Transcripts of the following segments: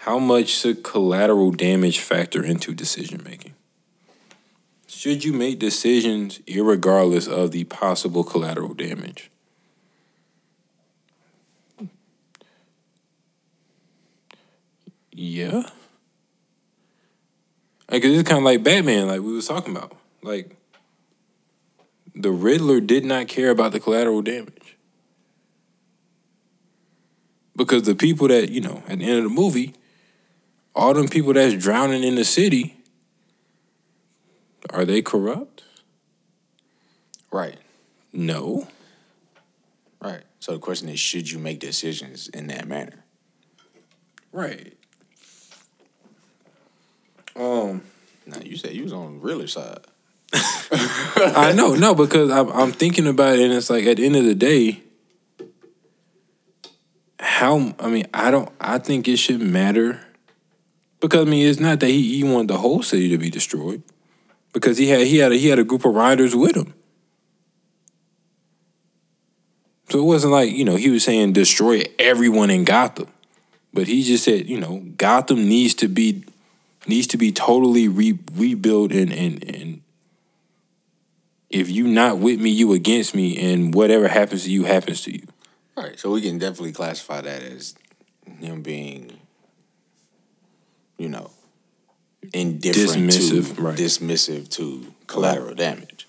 how much should collateral damage factor into decision making? Should you make decisions irregardless of the possible collateral damage? Yeah. Like it's kind of like Batman, like we was talking about. Like the Riddler did not care about the collateral damage because the people that you know at the end of the movie, all them people that's drowning in the city, are they corrupt? Right. No. Right. So the question is, should you make decisions in that manner? Right. Um. Now you said you was on the realer side. I know, no, because I'm, I'm thinking about it, and it's like at the end of the day, how I mean, I don't, I think it should matter because I mean, it's not that he, he wanted the whole city to be destroyed because he had he had a, he had a group of riders with him, so it wasn't like you know he was saying destroy everyone in Gotham, but he just said you know Gotham needs to be needs to be totally re, rebuilt and and and if you not with me, you against me, and whatever happens to you happens to you. Right. So we can definitely classify that as him being, you know, indifferent Dismissive, to right. dismissive to collateral damage.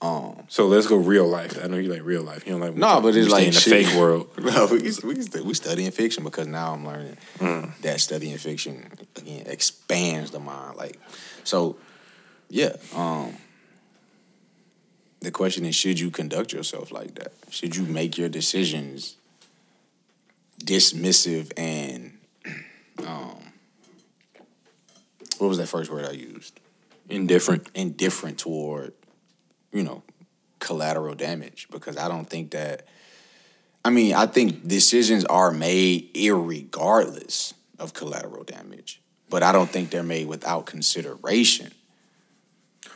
Um, So let's go real life. I know you like real life. You don't like No, but it's like in the shit. fake world. no, we we we studying fiction because now I'm learning Mm. that studying fiction again expands the mind. Like, so yeah. Um, the question is, should you conduct yourself like that? Should you make your decisions dismissive and um, what was that first word I used? Indifferent. indifferent toward, you know, collateral damage because I don't think that. I mean, I think decisions are made irregardless of collateral damage, but I don't think they're made without consideration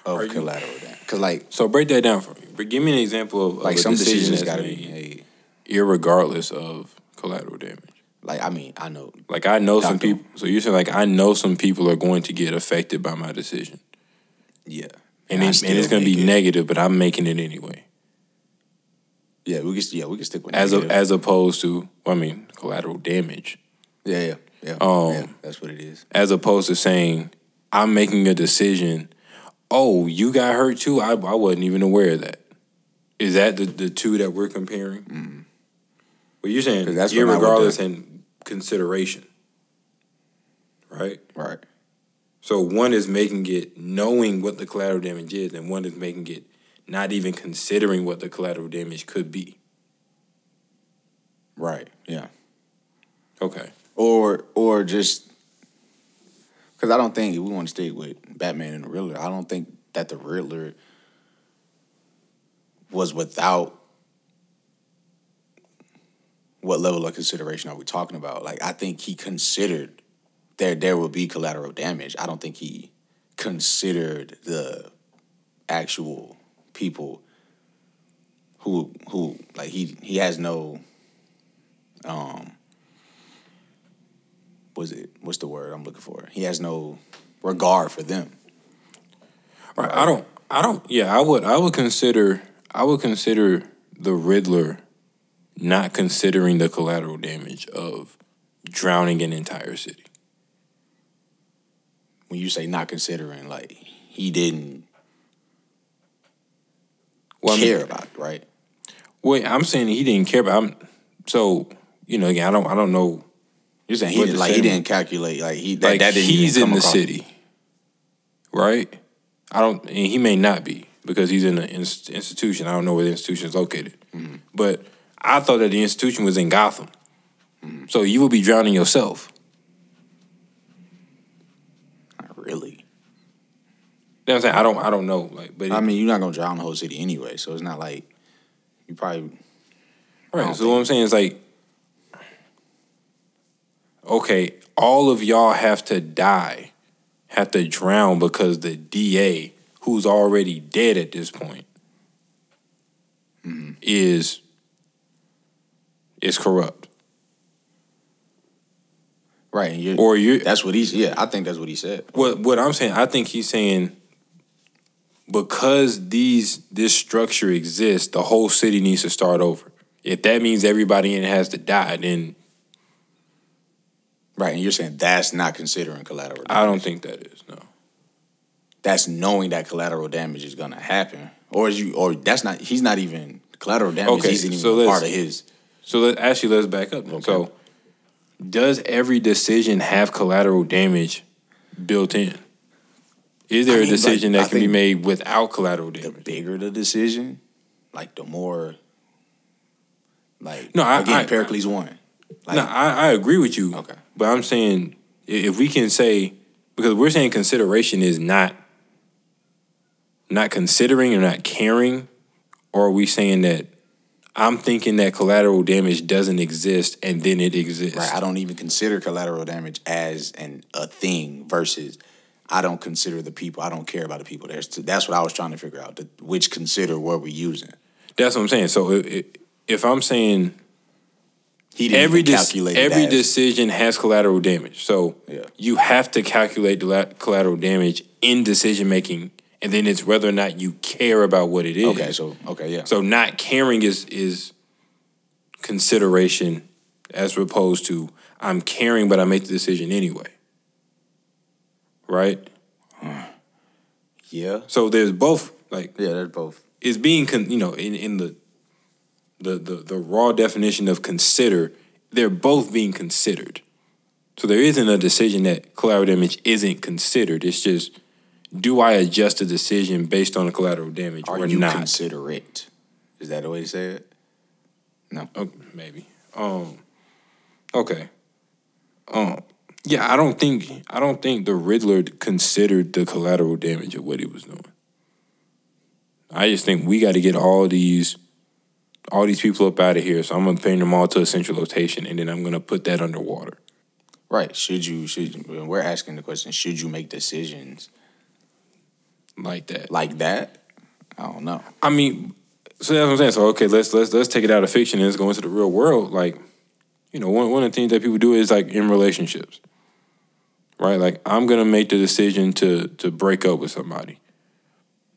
of you- collateral damage. Because, like, So break that down for me. But give me an example of, of like a some decision decisions got to be made, made. irregardless of collateral damage. Like, I mean, I know. Like I know some people. So you're saying like I know some people are going to get affected by my decision, Yeah. and, I it, and it's going to be it- negative, but I'm making it anyway. Yeah, we can. Yeah, we can stick with As a, as opposed to, well, I mean, collateral damage. yeah, yeah, yeah. Um, yeah. That's what it is. as opposed to saying I'm making a decision. Oh, you got hurt too. I I wasn't even aware of that. Is that the, the two that we're comparing? Mm. Well, you're saying that's when I would irregardless and consideration, right? Right. So one is making it knowing what the collateral damage is, and one is making it not even considering what the collateral damage could be. Right. Yeah. Okay. or or just because I don't think we want to stay with Batman and the Riddler, I don't think that the Riddler was without what level of consideration are we talking about? Like I think he considered there there will be collateral damage. I don't think he considered the actual people who who like he he has no um was it what's the word I'm looking for? He has no regard for them. Right. I don't. I don't. Yeah. I would. I would consider. I would consider the Riddler not considering the collateral damage of drowning an entire city. When you say not considering, like he didn't Well, I mean- care about it, right? Well, I'm saying he didn't care about. I'm, so you know, again, I don't. I don't know. You're saying he didn't, like he didn't calculate like he that, Like that didn't he's in the across- city, right? I don't. And he may not be because he's in an inst- institution. I don't know where the institution is located, Mm-hmm. but I thought that the institution was in Gotham. Mm-hmm. So you would be drowning yourself. Not really. You know what I'm saying? I don't. I don't know. Like, but I mean, you're not gonna drown the whole city anyway, so it's not like you probably Right. So what I'm saying is like, okay, all of y'all have to die, have to drown because the DA, who's already dead at this point, is is corrupt. Right. And you're, Or you that's what he's yeah, I think that's what he said. what what I'm saying, I think he's saying because these this structure exists, the whole city needs to start over. If that means everybody in it has to die, then Right. And you're saying that's not considering collateral damage. I don't think that is no. That's knowing that collateral damage is gonna happen. Or is you or that's not he's not even collateral damage Okay, isn't even so part of his So let actually let's back up. Then. So, does every decision have collateral damage built in? Is there I a mean, like, decision I that can be made without collateral damage? the bigger the decision, like the more like No, I- again I- Pericles won. Like, no, I, I agree with you. Okay. but I'm saying if we can say because we're saying consideration is not not considering or not caring, or are we saying that I'm thinking that collateral damage doesn't exist and then it exists? Right. I don't even consider collateral damage as an a thing versus I don't consider the people. I don't care about the people. There's that's what I was trying to figure out. The, which consider what we're using. That's what I'm saying. So if, if I'm saying He didn't every calculate every as- decision has collateral damage. So Yeah. you have to calculate collateral damage in decision making, and then it's whether or not you care about what it is. Okay. So okay. Yeah. So not caring is is consideration as opposed to I'm caring, but I make the decision anyway. Right. yeah. So there's both like Yeah. They're both. is being con- you know in in the, the the the raw definition of consider they're both being considered so there isn't a decision that collateral damage isn't considered it's just do i adjust a decision based on the collateral damage Are or you not considerate? Is that the way to say it? No. Oh, maybe um okay um yeah i don't think i don't think the riddler considered the collateral damage of what he was doing i just think we got to get all these all these people up out of here so i'm gonna bring them all to a central location and then i'm gonna put that underwater Right. Should you? Should you, we're asking the question? Should you make decisions like that like that? I don't know. I mean, so that's what I'm saying. So okay, let's let's let's take it out of fiction and let's go into the real world. Like, you know, one one of the things that people do is like in relationships, right? Like, I'm gonna make the decision to to break up with somebody,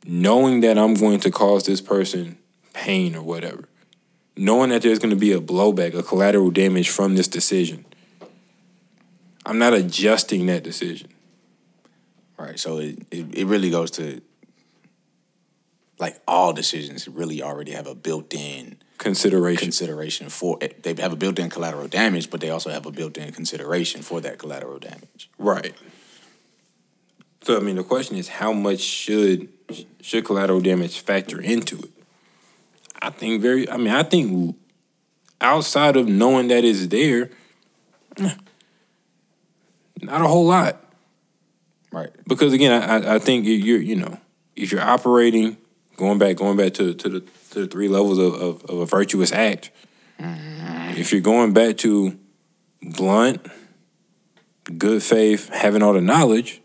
knowing that I'm going to cause this person pain or whatever, knowing that there's gonna be a blowback, a collateral damage from this decision. I'm not adjusting that decision. Right. So it, it, it really goes to like all decisions really already have a built-in Consideration. consideration for it. They have a built-in collateral damage, but they also have a built-in consideration for that collateral damage. Right. So I mean, the question is, how much should should collateral damage factor into it? I think very. I mean, I think outside of knowing that it's there, eh, not a whole lot. Right. Because again, I, I- think you- you're you know if you're operating going back going back to to the to the three levels of, of, of a virtuous act. If you're going back to blunt, good faith, having all the knowledge,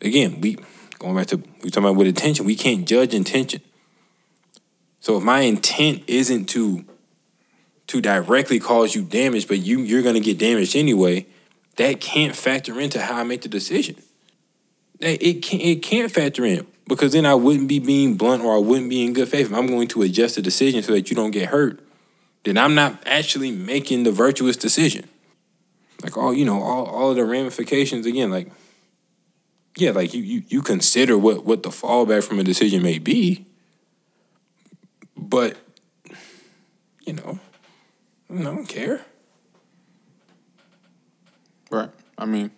again, we going back to we talking about with intention. We can't judge intention. So if my intent isn't to to directly cause you damage, but you you're gonna get damaged anyway, that can't factor into how I make the decision. It can't it can't factor in because then I wouldn't be being blunt or I wouldn't be in good faith. If I'm going to adjust the decision so that you don't get hurt, then I'm not actually making the virtuous decision. Like all you know, all, all the ramifications again, like yeah, like you you you consider what what the fallback from a decision may be, but you know, I don't care. Right. I mean,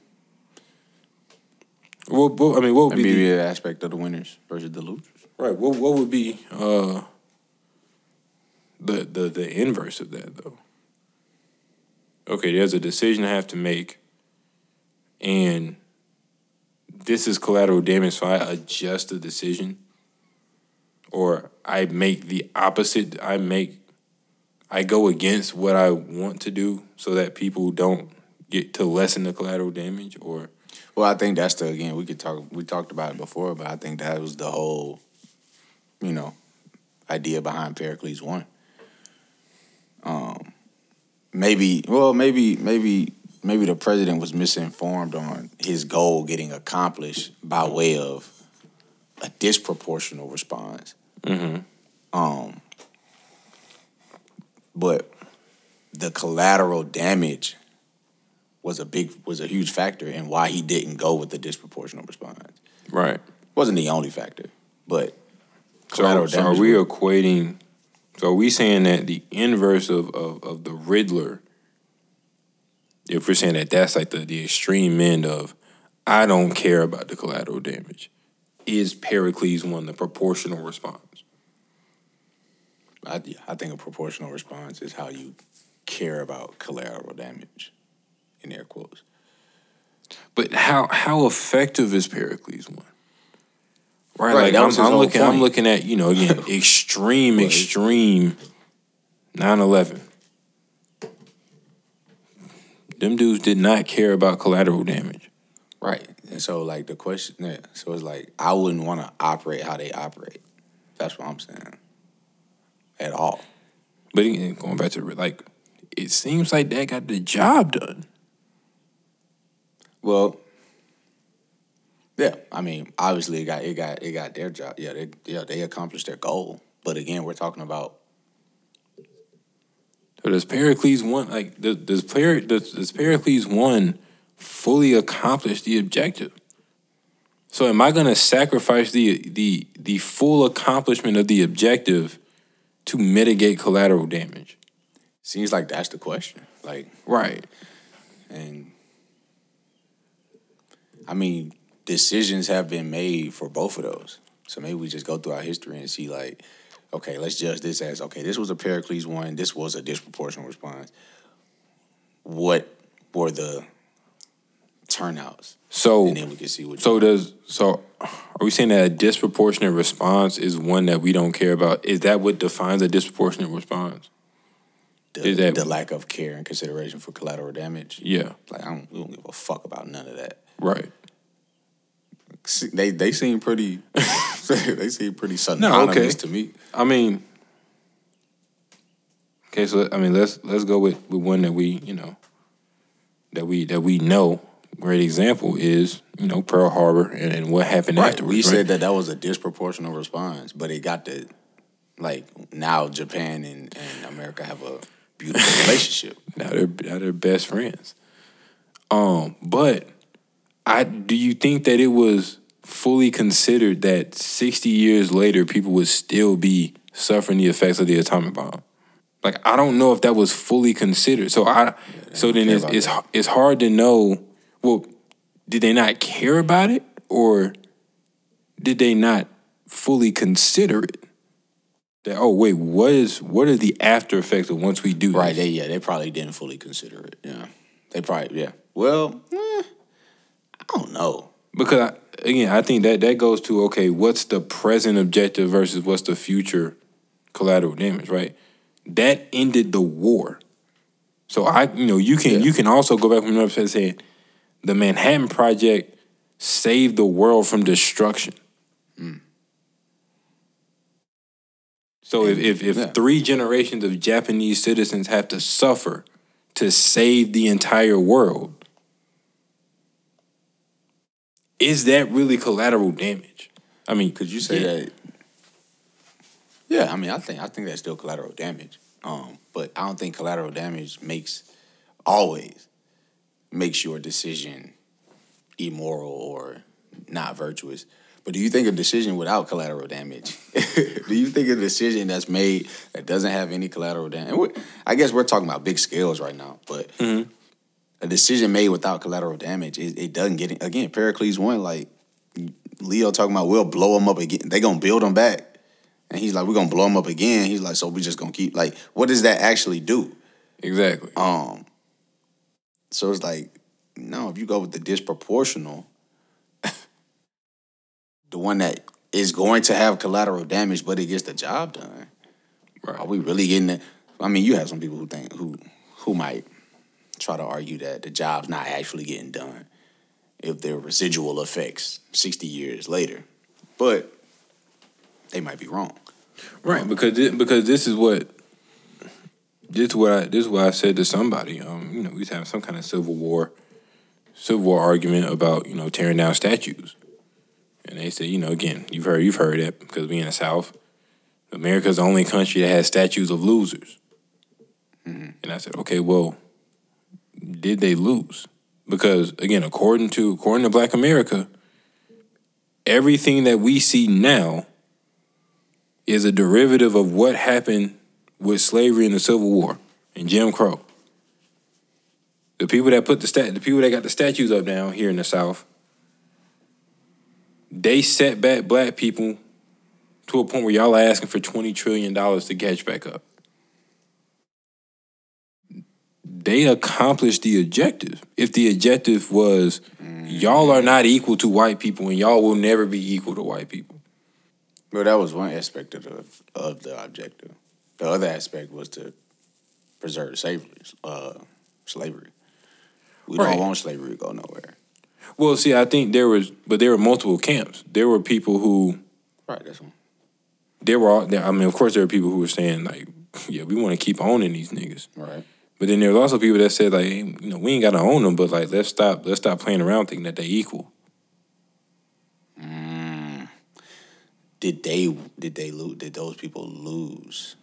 What, what I mean, what would be the, the aspect of the winners versus the losers. right? What what would be uh the the the inverse of that though? Okay, there's a decision I have to make, and this is collateral damage, so I adjust the decision, or I make the opposite. I make I go against what I want to do, so that people don't get to lessen the collateral damage, or Well, I think that's the again we could talk. We talked about it before, but I think that was the whole, you know, idea behind Pericles one. Um, maybe well, maybe maybe maybe the president was misinformed on his goal getting accomplished by way of a disproportional response. Um, but the collateral damage was a big was a huge factor in why he didn't go with the disproportional response. Right. Wasn't the only factor, but So, collateral so are we equating? So are we saying that the inverse of, of, of the Riddler, if we're saying that that's like the, the extreme end of, I don't care about the collateral damage, is Pericles one the proportional response? I, I think a proportional response is how you care about collateral damage, in air quotes. But how how effective is Pericles one? Right, Right, like I'm, I'm looking, I'm looking at you know again extreme, extreme 9/11. Them dudes did not care about collateral damage. Right. And so like the question yeah, so it's like I wouldn't want to operate how they operate. That's what I'm saying. At all. But again, going back to like, it seems like that got the job done. Well, yeah, I mean, obviously it got it got it got their job. Yeah, they yeah, they accomplished their goal. But again, we're talking about So does Pericles one like does does, Per, does, does Pericles one fully accomplish the objective? So am I going to sacrifice the the the full accomplishment of the objective to mitigate collateral damage? seems like that's the question. Like Right. and I mean, decisions have been made for both of those. So maybe we just go through our history and see like, okay, let's judge this as okay, this was a Pericles one, this was a disproportionate response. What were the turnouts? So And then we can see what so does so are we saying that a disproportionate response is one that we don't care about? Is that what defines a disproportionate response? the, is that- the lack of care and consideration for collateral damage. Yeah. Like I don't, we don't give a fuck about none of that. Right. They they seem pretty they seem pretty synonymous okay. to me. I mean, okay, so I mean, let's let's go with, with one that we you know that we that we know. Great example is you know Pearl Harbor and, and what happened Right. afterwards. We right? said that that was a disproportional response, but it got the like now Japan and, and America have a beautiful relationship. now they're now they're best friends. Um, but I do you think that it was fully considered that sixty years later people would still be suffering the effects of the atomic bomb? Like I don't know if that was fully considered. So I so then it's it's, that. it's hard to know. Well, did they not care about it, or did they not fully consider it? That oh wait, what is what are the after effects of once we do this? Right. They yeah, they probably didn't fully consider it. Yeah. They probably yeah. Well, eh, I don't know. Because I, again, I think that that goes to okay, what's the present objective versus what's the future collateral damage, right? That ended the war. So I, you know, you can Yeah. you can also go back from another side saying the Manhattan Project saved the world from destruction. Mm. So if if, if Yeah. three generations of Japanese citizens have to suffer to save the entire world, is that really collateral damage? I mean, Could you say yeah. that? Yeah, I mean, I think I think that's still collateral damage. Um, but I don't think collateral damage makes always makes your decision immoral or not virtuous. But do you think a decision without collateral damage? do you think a decision that's made that doesn't have any collateral damage? I guess we're talking about big scales right now, but a decision made without collateral damage, it, it doesn't get it. Again, Pericles one, like Leo talking about, we'll blow them up again. They gonna build them back, and he's like, we're gonna blow them up again. He's like, so we just gonna keep like, what does that actually do? exactly. Um, so it's like, no, if you go with the disproportional, the one that is going to have collateral damage, but it gets the job done. Right. Are we really getting it? I mean, you have some people who think who who might try to argue that the job's not actually getting done if there are residual effects sixty years later, but they might be wrong. Right, because thi- because this is what this is what I this is what I said to somebody. Um, you know, we was having some kind of civil war, civil war argument about you know tearing down statues, and they said, you know, again, you've heard you've heard it because we in the South, America's the only country that has statues of losers. And I said, okay, well, did they lose? Because again, according to according to Black America, everything that we see now is a derivative of what happened with slavery and the Civil War and Jim Crow. The people that put the stat, the people that got the statues up down here in the South, they set back black people to a point where y'all are asking for twenty trillion dollars to catch back up. They accomplished the objective. If the objective was y'all are not equal to white people and y'all will never be equal to white people. Well, that was one aspect of the of the objective. The other aspect was to preserve slavery. Uh, slavery. We Right. don't want slavery to go nowhere. Well, see, I think there was, but there were multiple camps. There were people who Right. That's one. there were. all- I mean, of course, there were people who were saying like, "Yeah, we want to keep owning these niggas." Right. But then there was also people that said like, hey, you know, we ain't got to own them, but like, let's stop, let's stop playing around thinking that they equal. Mm. Did they did they lose? Did those people lose?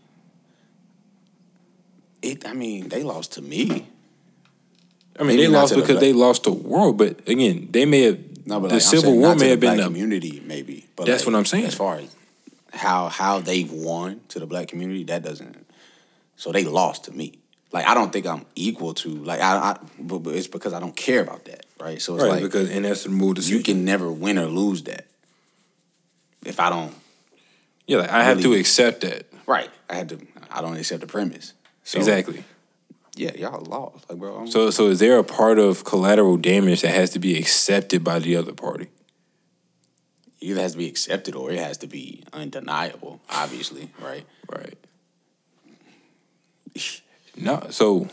It. I mean, they lost to me. I mean, Maybe they lost to the because they lost the world, but again, they may have. No, but the I'm Civil saying War may have been the community, maybe. But That's like, what I'm saying. As far as how how they won to the black community, that doesn't. So they lost to me. Like I don't think I'm equal to like I. I but, but it's because I don't care about that, right? So it's right like because and that's the mood. decision. you can never win or lose that. If I don't, yeah, like, I have to accept that right? I had to. I don't accept the premise. So, exactly. Yeah, y'all lost. Like, bro. I'm, So, so is there a part of collateral damage that has to be accepted by the other party? it either has to be accepted or it has to be undeniable. Obviously, right? Right. No, so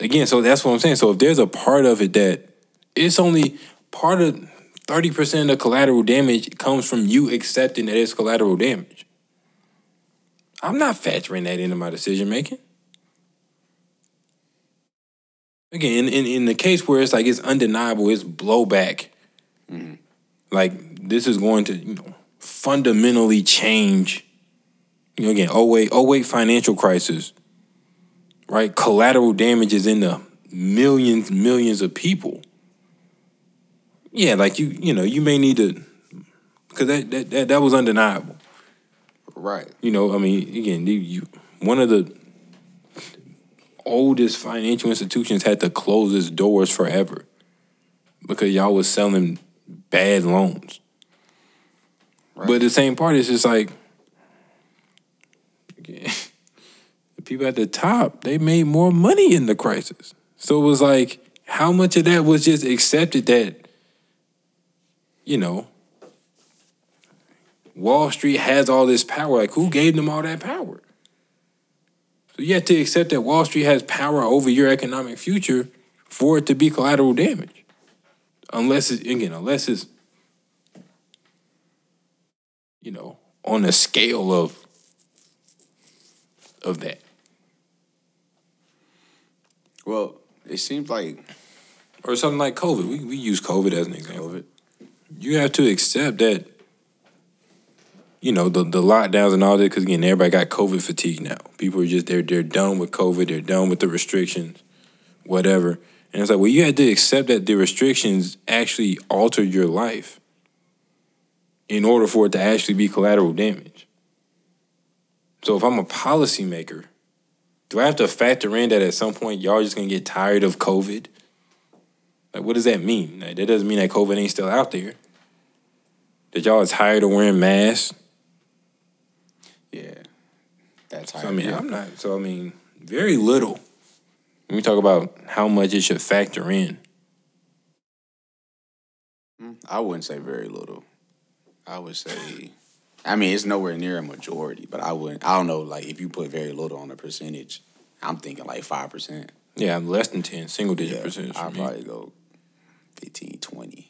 again, so that's what I'm saying. So if there's a part of it that it's only part of thirty percent of collateral damage comes from you accepting that it's collateral damage. I'm not factoring that into my decision making. Again, in, in the case where it's like it's undeniable, it's blowback. Mm-hmm. Like this is going to, you know, fundamentally change. You know, again, 08, 08 financial crisis right? Collateral damage is in the millions, millions of people. Yeah, like you, you know, you may need to, because that, that that that was undeniable. Right. You know, I mean, again, you, you one of the oldest financial institutions had to close its doors forever because y'all was selling bad loans. Right. But the same part is just like people at the top, they made more money in the crisis. So it was like, how much of that was just accepted that, you know, Wall Street has all this power. Like, who gave them all that power? So you have to accept that Wall Street has power over your economic future for it to be collateral damage. Unless it's again, unless it's you know, on a scale of of that. Well, it seems like Or something like COVID. We we use COVID as an example. COVID. You have to accept that you know, the the lockdowns and all that, because again, everybody got COVID fatigue now. People are just they're they're done with COVID, they're done with the restrictions, whatever. And it's like, well, you had to accept that the restrictions actually altered your life in order for it to actually be collateral damage. So if I'm a policymaker, do I have to factor in that at some point y'all just gonna get tired of COVID? Like, what does that mean? Like, that doesn't mean that COVID ain't still out there. That y'all are tired of wearing masks. yeah, that's how. So, I mean, I'm not. So I mean, very little. When we talk about how much it should factor in, mm, I wouldn't say very little. I would say, I mean, it's nowhere near a majority, but I wouldn't. I don't know. Like, if you put very little on a percentage, I'm thinking like five percent. yeah, less than ten, single digit Yeah, percentage. Me. probably go 15, 20.